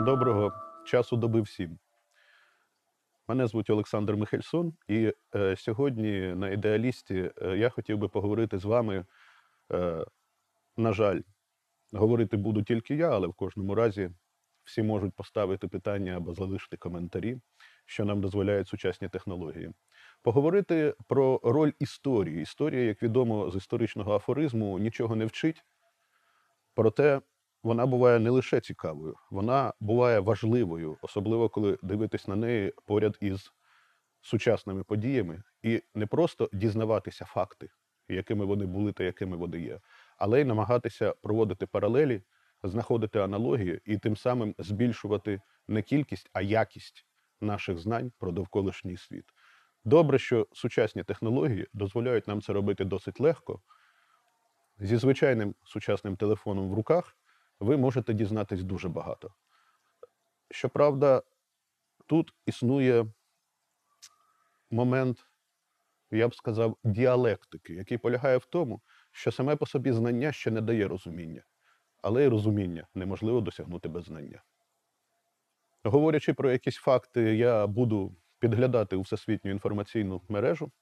Доброго часу доби всім. Мене звуть Олександр Михельсон, і е, сьогодні на ідеалісті е, я хотів би поговорити з вами. Е, на жаль, говорити буду тільки я, але в кожному разі всі можуть поставити питання або залишити коментарі, що нам дозволяють сучасні технології. Поговорити про роль історії. Історія, як відомо з історичного афоризму, нічого не вчить, проте вона буває не лише цікавою, вона буває важливою, особливо коли дивитись на неї поряд із сучасними подіями, і не просто дізнаватися факти, якими вони були та якими вони є, але й намагатися проводити паралелі, знаходити аналогії і тим самим збільшувати не кількість, а якість наших знань про довколишній світ. Добре, що сучасні технології дозволяють нам це робити досить легко. Зі звичайним сучасним телефоном в руках ви можете дізнатись дуже багато. Щоправда, тут існує момент, я б сказав, діалектики, який полягає в тому, що саме по собі знання ще не дає розуміння, але й розуміння неможливо досягнути без знання. Говорячи про якісь факти, я буду підглядати у всесвітню інформаційну мережу,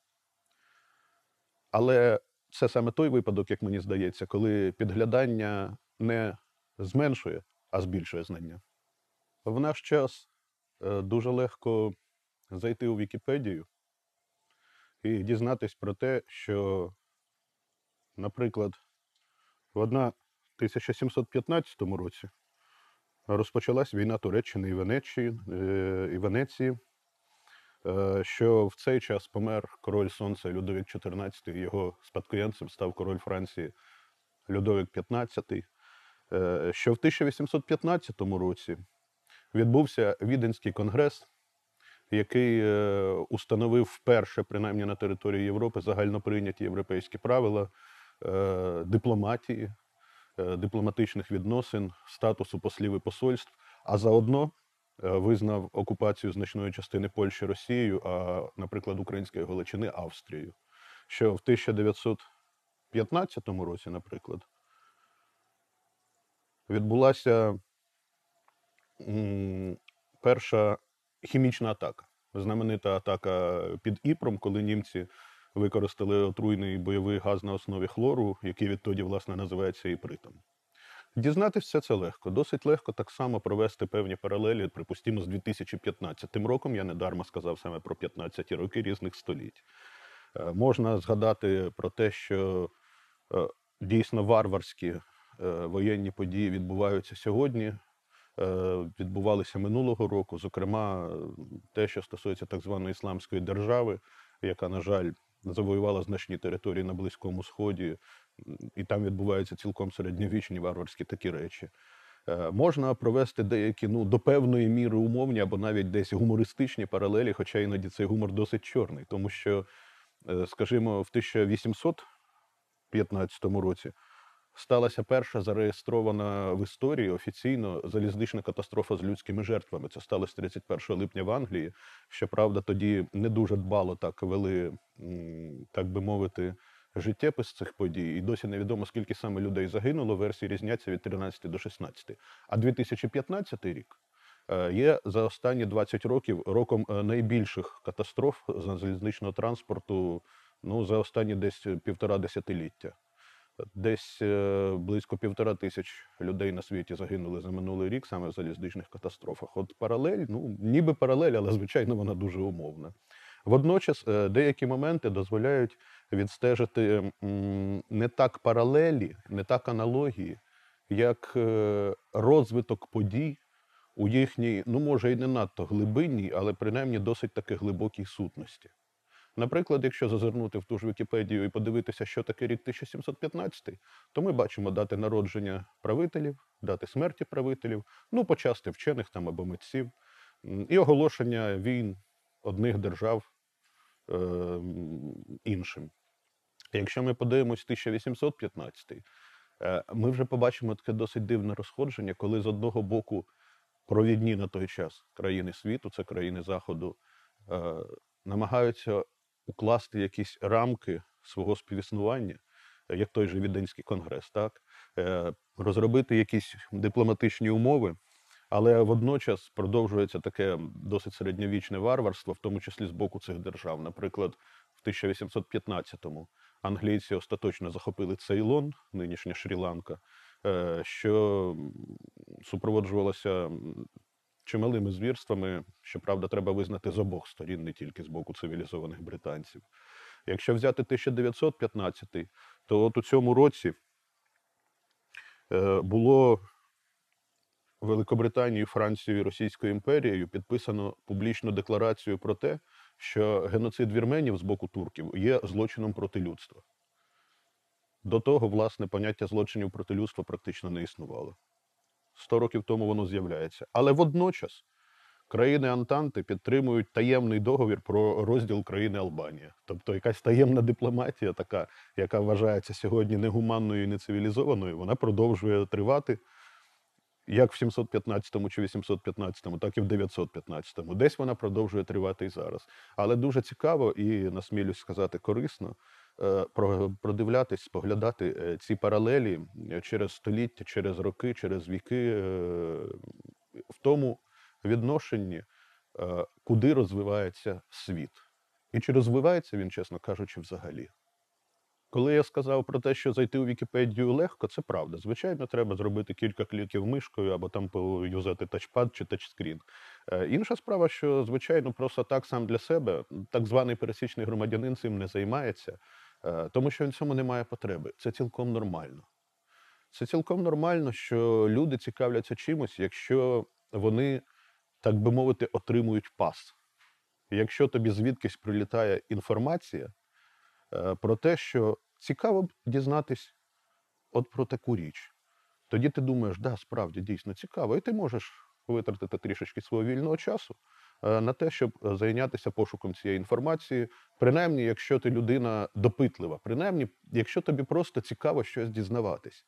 але це саме той випадок, як мені здається, коли підглядання не зменшує, а збільшує знання. В наш час е, дуже легко зайти у Вікіпедію і дізнатись про те, що, наприклад, в 1715 році розпочалась війна Туреччини і Венеції, е, і Венеції, е, що в цей час помер король Сонця Людовік XIV, його спадкоємцем став король Франції Людовік XV, що в 1815 році відбувся Віденський конгрес, який е, установив вперше, принаймні на території Європи, загальноприйняті європейські правила е, дипломатії, е, дипломатичних відносин, статусу послів і посольств, а заодно е, визнав окупацію значної частини Польщі Росією, а, наприклад, української Галичини Австрією. Що в 1915 році, наприклад, відбулася перша хімічна атака. Знаменита атака під Іпром, коли німці використали отруйний бойовий газ на основі хлору, який відтоді, власне, називається іпритом. Дізнатися це легко. Досить легко так само провести певні паралелі, припустимо, з 2015 роком. Я недарма сказав саме про 15 роки різних століть. Е, Можна згадати про те, що е, дійсно варварські воєнні події відбуваються сьогодні, е, відбувалися минулого року. Зокрема, е, те, що стосується так званої ісламської держави, яка, на жаль, завоювала значні території на Близькому Сході, і там відбуваються цілком середньовічні варварські такі речі. Е, Можна провести деякі ну, до певної міри умовні або навіть десь гумористичні паралелі, хоча іноді цей гумор досить чорний, тому що, е, скажімо, в 1815 році сталася перша зареєстрована в історії офіційно залізнична катастрофа з людськими жертвами. Це сталося 31 липня в Англії. Щоправда, тоді не дуже дбало так вели, так би мовити, життєпис цих подій. І досі невідомо, скільки саме людей загинуло. Версії різняться від 13 до 16. А 2015 рік е, є за останні 20 років роком е, найбільших катастроф з залізничного транспорту ну, за останні десь півтора десятиліття. Десь е, близько півтора тисяч людей на світі загинули за минулий рік саме в залізничних катастрофах. От паралель, ну ніби паралель, але звичайно вона дуже умовна. Водночас е, деякі моменти дозволяють відстежити не так паралелі, не так аналогії, як е, розвиток подій у їхній, ну може і не надто глибинній, але принаймні досить таки глибокій сутності. Наприклад, якщо зазирнути в ту ж Вікіпедію і подивитися, що таке рік 1715, то ми бачимо дати народження правителів, дати смерті правителів, ну, почасти вчених там або митців, і оголошення війн одних держав е, іншим. Якщо ми подивимось 1815, е, ми вже побачимо таке досить дивне розходження, коли з одного боку провідні на той час країни світу, це країни Заходу, е, намагаються укласти якісь рамки свого співіснування, е, як той же Віденський конгрес, так? Е, розробити якісь дипломатичні умови, Але водночас продовжується таке досить середньовічне варварство, в тому числі з боку цих держав. Наприклад, в 1815-му англійці остаточно захопили Цейлон, нинішня Шрі-Ланка, е, що супроводжувалося чималими звірствами. Щоправда, треба визнати з обох сторін, не тільки з боку цивілізованих британців. Якщо взяти 1915, то от у цьому році е, було Великобританією, Францією і Російською імперією підписано публічну декларацію про те, що геноцид вірменів з боку турків є злочином проти людства. До того, власне, поняття злочинів проти людства практично не існувало. Сто років тому воно з'являється. Але водночас країни Антанти підтримують таємний договір про розділ країни Албанія. Тобто якась таємна дипломатія, така, яка вважається сьогодні негуманною і нецивілізованою, вона продовжує тривати як в 715 чи 815, так і в 915. Десь вона продовжує тривати і зараз. Але дуже цікаво і насмілюсь сказати корисно продивлятись, споглядати е, ці паралелі е, через століття, через роки, через віки е, в тому відношенні, е, куди розвивається світ. І чи розвивається він, чесно кажучи, взагалі. Коли я сказав про те, що зайти у Вікіпедію легко, це правда. Звичайно, треба зробити кілька кліків мишкою або там поюзати тачпад чи тачскрін. Е, Інша справа, що звичайно, просто так сам для себе, так званий пересічний громадянин цим не займається, е, тому що в цьому не має потреби. Це цілком нормально. Це цілком нормально, що люди цікавляться чимось, якщо вони, так би мовити, отримують пас. Якщо тобі звідкись прилітає інформація е, про те, що цікаво б дізнатись от про таку річ, тоді ти думаєш, да, справді дійсно цікаво, і ти можеш витратити трішечки свого вільного часу е, на те, щоб е, зайнятися пошуком цієї інформації, принаймні, якщо ти людина допитлива, принаймні, якщо тобі просто цікаво щось дізнаватись.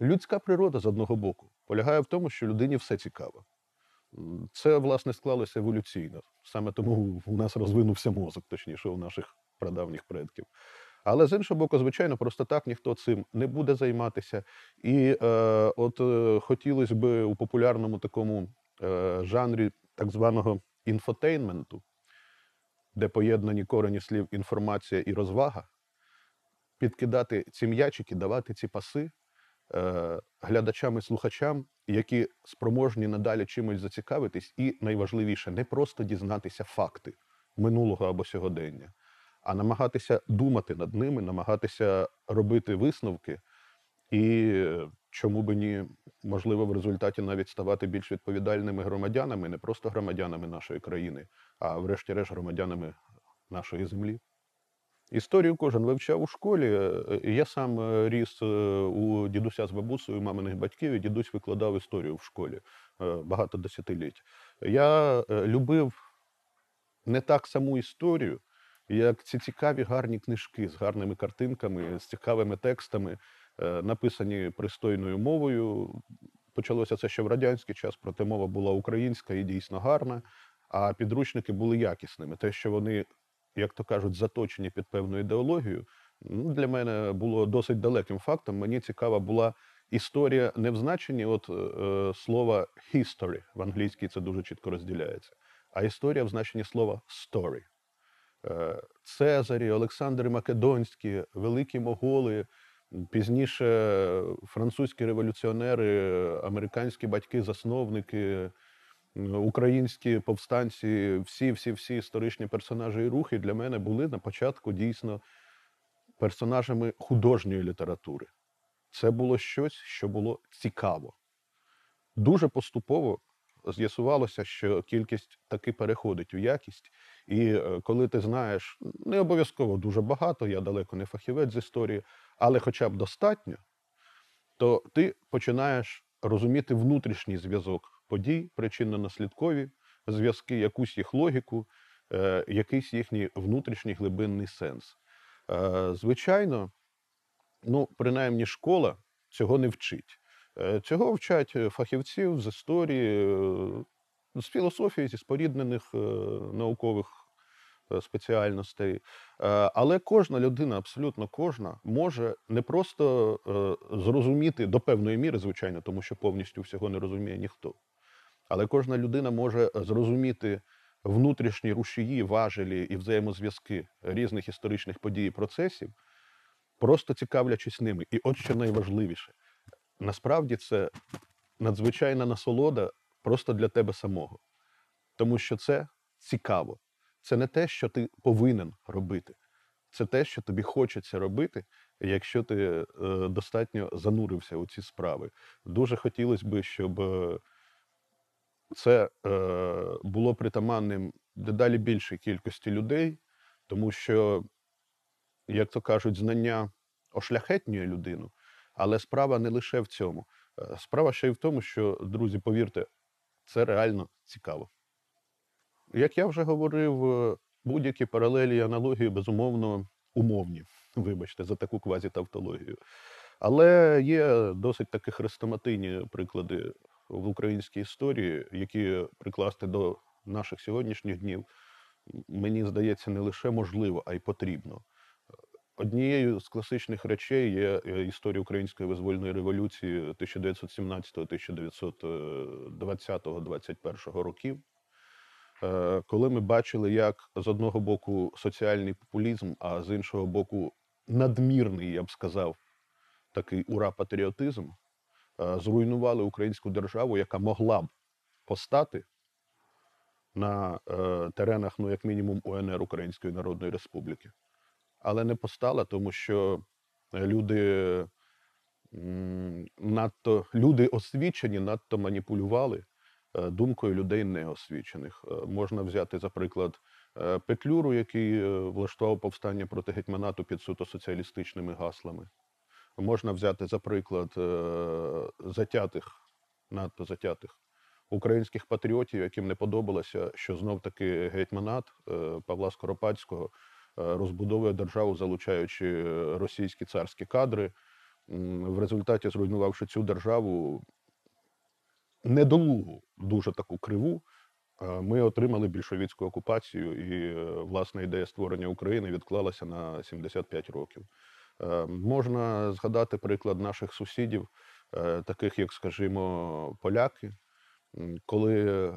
Людська природа з одного боку полягає в тому, що людині все цікаво. Це, власне, склалося еволюційно. Саме тому у нас розвинувся мозок, точніше, у наших прадавніх предків. Але з іншого боку, звичайно, просто так ніхто цим не буде займатися. І е, от е, хотілося б у популярному такому е, жанрі так званого інфотейнменту, де поєднані корені слів інформація і розвага, підкидати ці м'ячики, давати ці паси е, глядачам і слухачам, які спроможні надалі чимось зацікавитись, і найважливіше, не просто дізнатися факти минулого або сьогодення, а намагатися думати над ними, намагатися робити висновки, і чому би ні, можливо, в результаті навіть ставати більш відповідальними громадянами, не просто громадянами нашої країни, а врешті-решт громадянами нашої землі. Історію кожен вивчав у школі. Е, Я сам е, ріс е, у дідуся з бабусею, маминих батьків, і дідусь викладав історію в школі е, багато десятиліть. Я е, любив не так саму історію, як ці цікаві гарні книжки з гарними картинками, з цікавими текстами, е, написані пристойною мовою. Почалося це ще в радянський час, проте мова була українська і дійсно гарна, а підручники були якісними. Те, що вони як то кажуть, заточені під певну ідеологію, ну, для мене було досить далеким фактом. Мені цікава була історія не в значенні от, е, слова history, в англійській це дуже чітко розділяється, а історія в значенні слова story. Е, Цезарі, Олександри Македонські, великі моголи, пізніше французькі революціонери, американські батьки-засновники, українські повстанці, всі, всі, всі історичні персонажі і рухи для мене були на початку дійсно персонажами художньої літератури. Це було щось, що було цікаво. Дуже поступово з'ясувалося, що кількість таки переходить у якість. І е, коли ти знаєш, не обов'язково дуже багато, я далеко не фахівець з історії, але хоча б достатньо, то ти починаєш розуміти внутрішній зв'язок подій, причинно-наслідкові зв'язки, якусь їх логіку, е, якийсь їхній внутрішній глибинний сенс. Е, звичайно, ну, принаймні, школа цього не вчить. Е, Цього вчать фахівців з історії, е, з філософії, зі споріднених е, наукових спеціальностей. Е, Але кожна людина, абсолютно кожна, може не просто е, зрозуміти до певної міри, звичайно, тому що повністю всього не розуміє ніхто. Але кожна людина може зрозуміти внутрішні рушії, важелі і взаємозв'язки різних історичних подій і процесів, просто цікавлячись ними. І от що найважливіше, насправді це надзвичайна насолода просто для тебе самого. Тому що це цікаво. Це не те, що ти повинен робити. Це те, що тобі хочеться робити, якщо ти е, достатньо занурився у ці справи. Дуже хотілося б, щоб е, це е, було притаманним дедалі більшій кількості людей, тому що, як то кажуть, знання ошляхетнює людину, але справа не лише в цьому. Справа ще й в тому, що, друзі, повірте, це реально цікаво. Як я вже говорив, е, будь-які паралелі і аналогії, безумовно, умовні. Вибачте, за таку квазітавтологію. Але є досить таки хрестоматийні приклади в українській історії, які прикласти до наших сьогоднішніх днів, мені здається, не лише можливо, а й потрібно. Однією з класичних речей є е, історія української визвольної революції 1917-1920-21 років, е, коли ми бачили, як з одного боку соціальний популізм, а з іншого боку, надмірний, я б сказав, такий ура-патріотизм е, зруйнували українську державу, яка могла б постати на е, теренах, ну, як мінімум, УНР Української Народної Республіки. Але не постала, тому що е, люди надто люди освічені, надто маніпулювали е, думкою людей неосвічених. Е, Можна взяти, за приклад, е, Петлюру, який е, влаштував повстання проти гетьманату під суто соціалістичними гаслами. Можна взяти, за приклад, е, затятих, надто затятих українських патріотів, яким не подобалося, що знов таки гетьманат е, Павла Скоропадського е, розбудовує державу, залучаючи е, російські царські кадри. В результаті, зруйнувавши цю державу, недолугу, дуже таку криву, е, ми отримали більшовицьку окупацію, і е, власна ідея створення України відклалася на 75 років. Е, Можна згадати приклад наших сусідів, таких як, скажімо, поляки, коли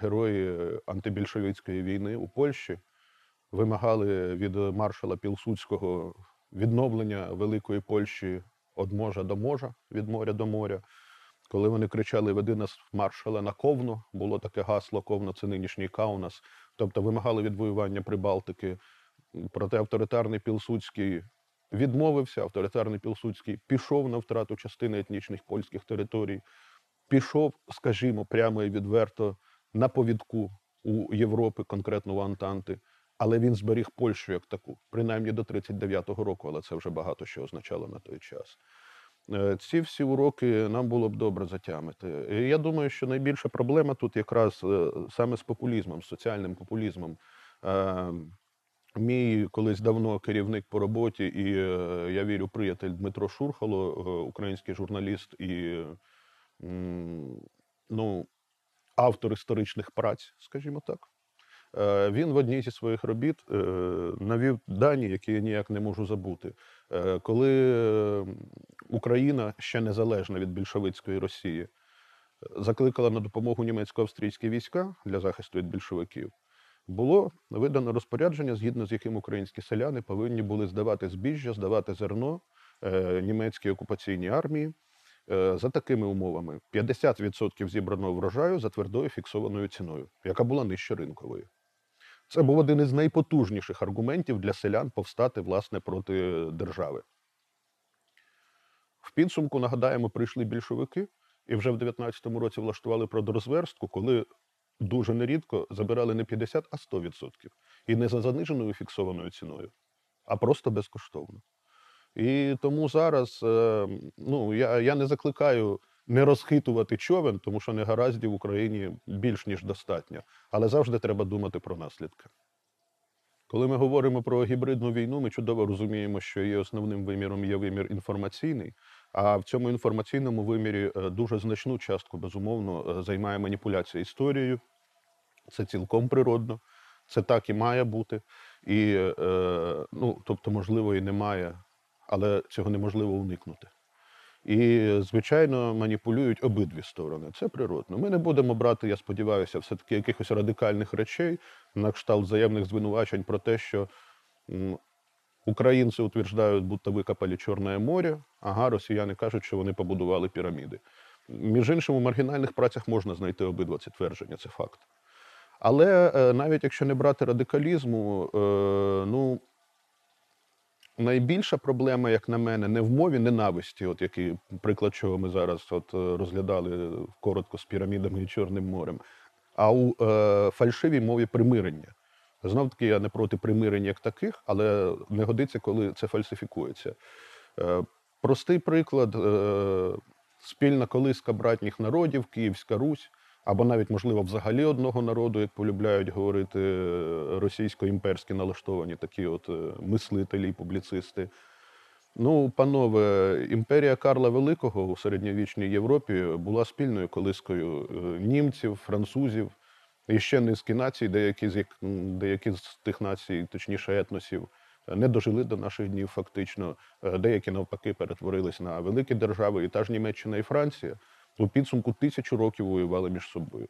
герої антибільшовицької війни у Польщі вимагали від маршала Пілсудського відновлення Великої Польщі від можа до можа, від моря до моря. Коли вони кричали Веди нас маршала на Ковно, було таке гасло Ковно це нинішній Каунас. Тобто вимагали відвоювання Прибалтики. Проте авторитарний Пілсудський відмовився. Авторитарний Пілсудський пішов на втрату частини етнічних польських територій, пішов, скажімо, прямо і відверто на повідку у Європи, конкретно у Антанти. Але він зберіг Польщу як таку, принаймні до 39-го року, але це вже багато що означало на той час. Е, Ці всі уроки нам було б добре затямити. Я думаю, що найбільша проблема тут якраз е, саме з популізмом, з соціальним популізмом. Е, Мій колись давно керівник по роботі, і е, я вірю, приятель Дмитро Шурхало, український журналіст і ну, автор історичних праць, скажімо так. Він в одній зі своїх робіт навів дані, які я ніяк не можу забути. Е, Коли Україна ще незалежна від більшовицької Росії, е, закликала на допомогу німецько-австрійські війська для захисту від більшовиків, було видано розпорядження, згідно з яким українські селяни повинні були здавати збіжжя, здавати зерно е, німецькій окупаційній армії за такими умовами: 50% зібраного врожаю за твердою фіксованою ціною, яка була нижче ринкової. Це був один із найпотужніших аргументів для селян повстати власне проти держави. В підсумку, нагадаємо, прийшли більшовики і вже в 19-му році влаштували продорозверстку, коли дуже нерідко забирали не 50, а 100%. І не за заниженою фіксованою ціною, а просто безкоштовно. І тому зараз е, ну, я, я не закликаю не розхитувати човен, тому що негараздів в Україні більш ніж достатньо. Але завжди треба думати про наслідки. Коли ми говоримо про гібридну війну, ми чудово розуміємо, що її основним виміром є вимір інформаційний, а в цьому інформаційному вимірі е, дуже значну частку, безумовно, е, займає маніпуляція історією. Це цілком природно, це так і має бути. І, е, ну, тобто, можливо, і немає, але цього неможливо уникнути. І, звичайно, маніпулюють обидві сторони. Це природно. Ми не будемо брати, я сподіваюся, все-таки якихось радикальних речей на кшталт взаємних звинувачень про те, що українці утверждають, будто викопали Чорне море, ага, росіяни кажуть, що вони побудували піраміди. Між іншим, у маргінальних працях можна знайти обидва ці твердження, це факт. Але е, навіть якщо не брати радикалізму, е, ну найбільша проблема, як на мене, не в мові ненависті, от який приклад, чого ми зараз от е, розглядали коротко з пірамідами і Чорним морем, а у е, фальшивій мові примирення. Знов таки, я не проти примирень як таких, але не годиться, коли це фальсифікується. Е, простий приклад: е, спільна колиска братніх народів, Київська Русь, або навіть, можливо, взагалі одного народу, як полюбляють говорити е, російсько-імперські налаштовані такі от е, мислителі і публіцисти. Ну, панове, імперія Карла Великого у середньовічній Європі була спільною колискою е, німців, французів і ще низки націй, деякі з, деякі з тих націй, точніше етносів, не дожили до наших днів фактично. Деякі навпаки перетворились на великі держави, і та ж Німеччина і Франція у підсумку тисячу років воювали між собою.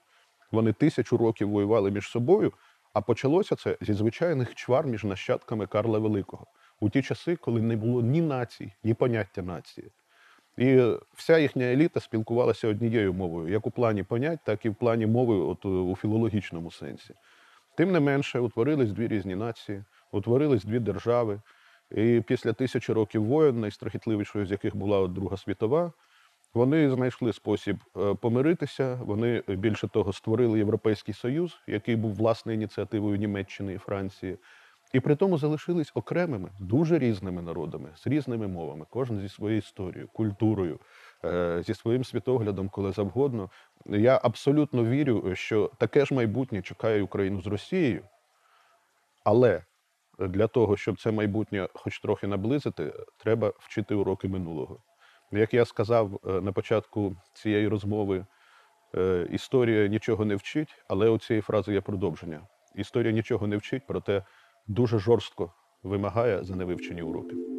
Вони тисячу років воювали між собою, а почалося це зі звичайних чвар між нащадками Карла Великого у ті часи, коли не було ні націй, ні поняття нації. І вся їхня еліта спілкувалася однією мовою, як у плані понять, так і в плані мови, от, е, у філологічному сенсі. Тим не менше, утворились дві різні нації, утворились дві держави. І після тисячі років воєн, найстрахітливішою з яких була Друга світова, вони знайшли спосіб е, помиритися. Вони е, більше того створили Європейський Союз, який був власне ініціативою Німеччини і Франції. І при тому залишились окремими, дуже різними народами, з різними мовами, кожен зі своєю історією, культурою, е, зі своїм світоглядом, коли завгодно. Я абсолютно вірю, що таке ж майбутнє чекає Україну з Росією. Але для того, щоб це майбутнє хоч трохи наблизити, треба вчити уроки минулого. Як я сказав е, на початку цієї розмови, е, історія нічого не вчить, але у цієї фрази є продовження. Історія нічого не вчить, проте дуже жорстко вимагає за невивчені уроки.